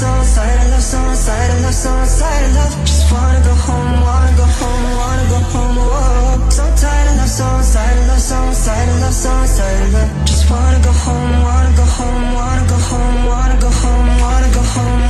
someone, side of love someone, side of love someone, side of love. Just wanna go home, wanna go home, wanna go home. Whoa. So tired of love someone, side of love someone, side of love someone, side of love. Just wanna go home, wanna go home, wanna go home, wanna go home, wanna go home.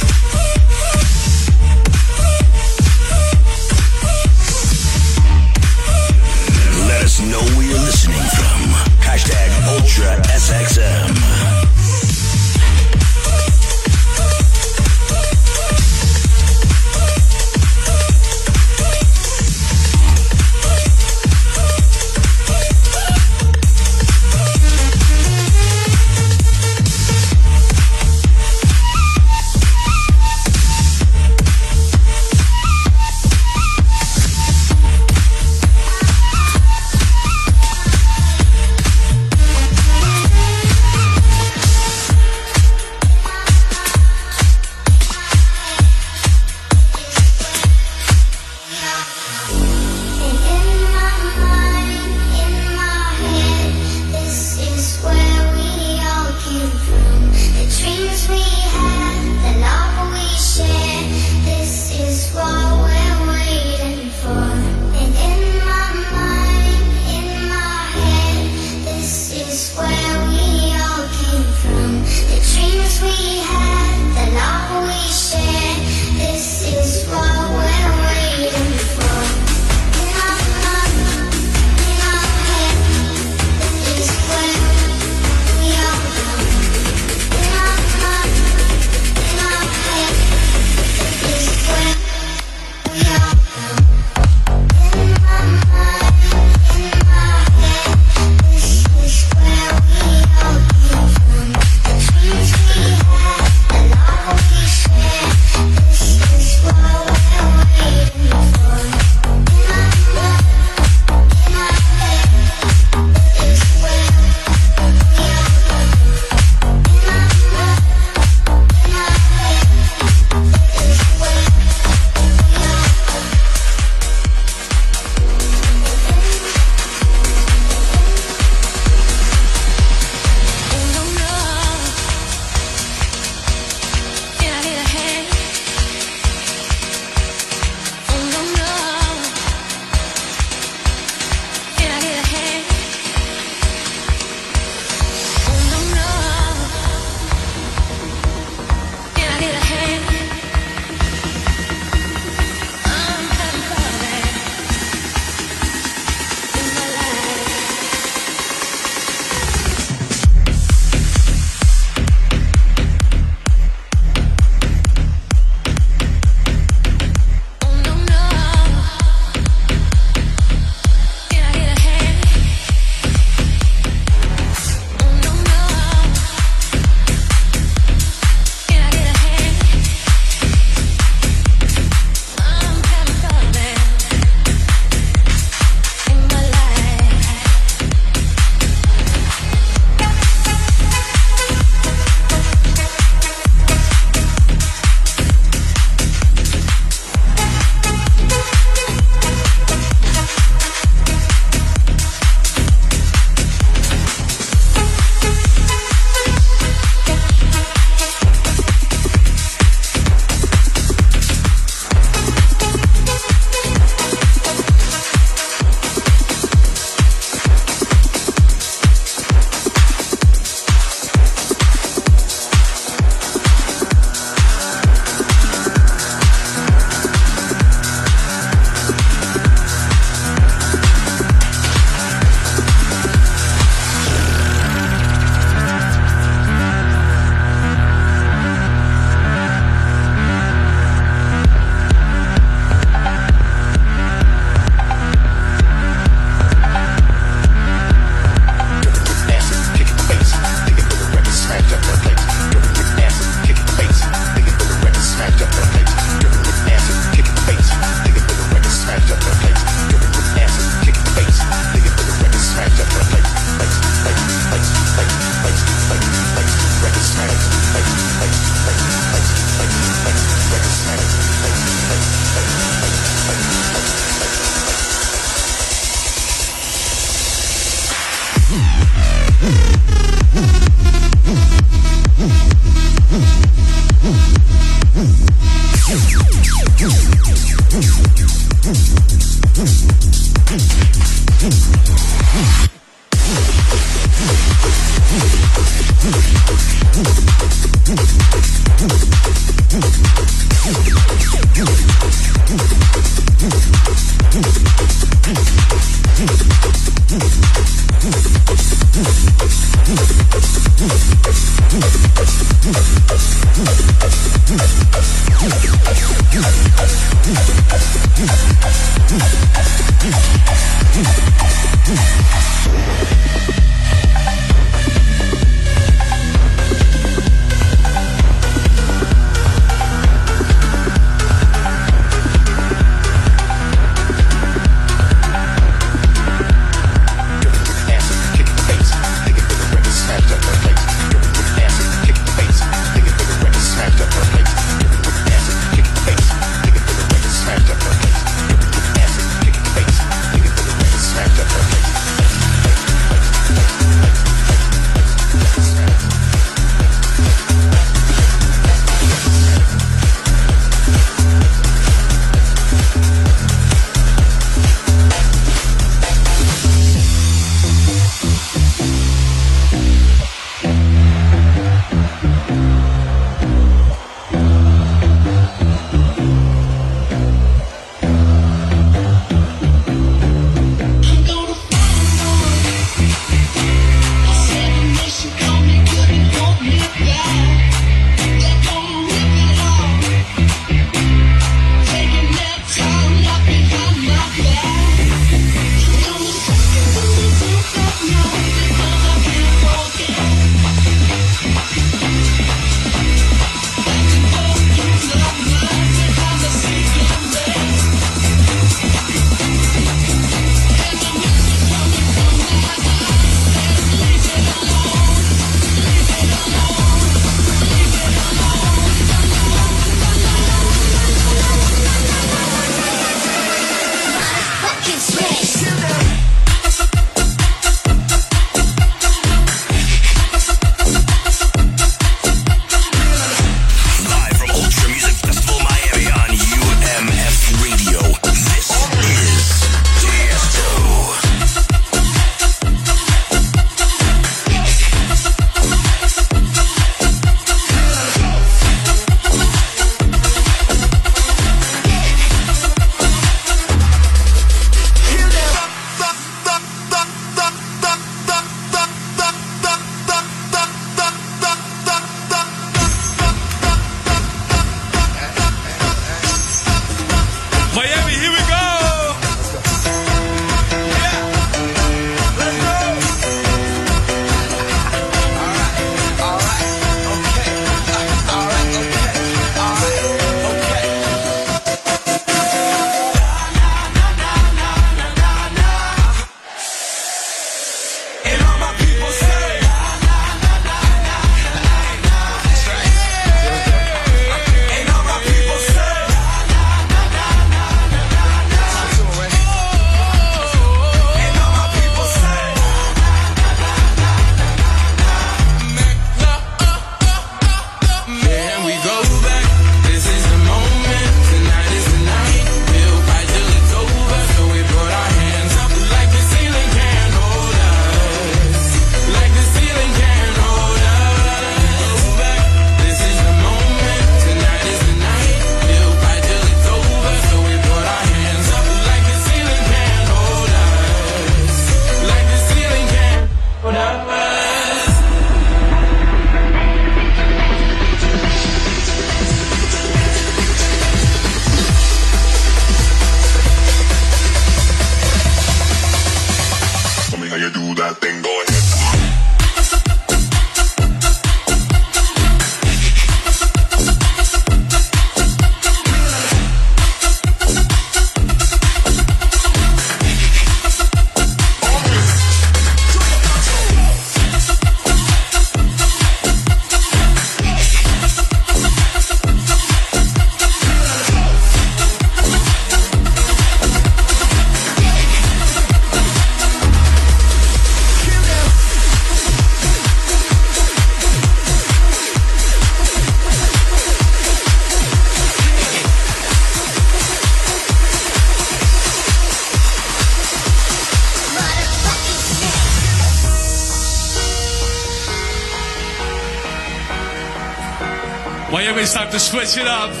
switch it up.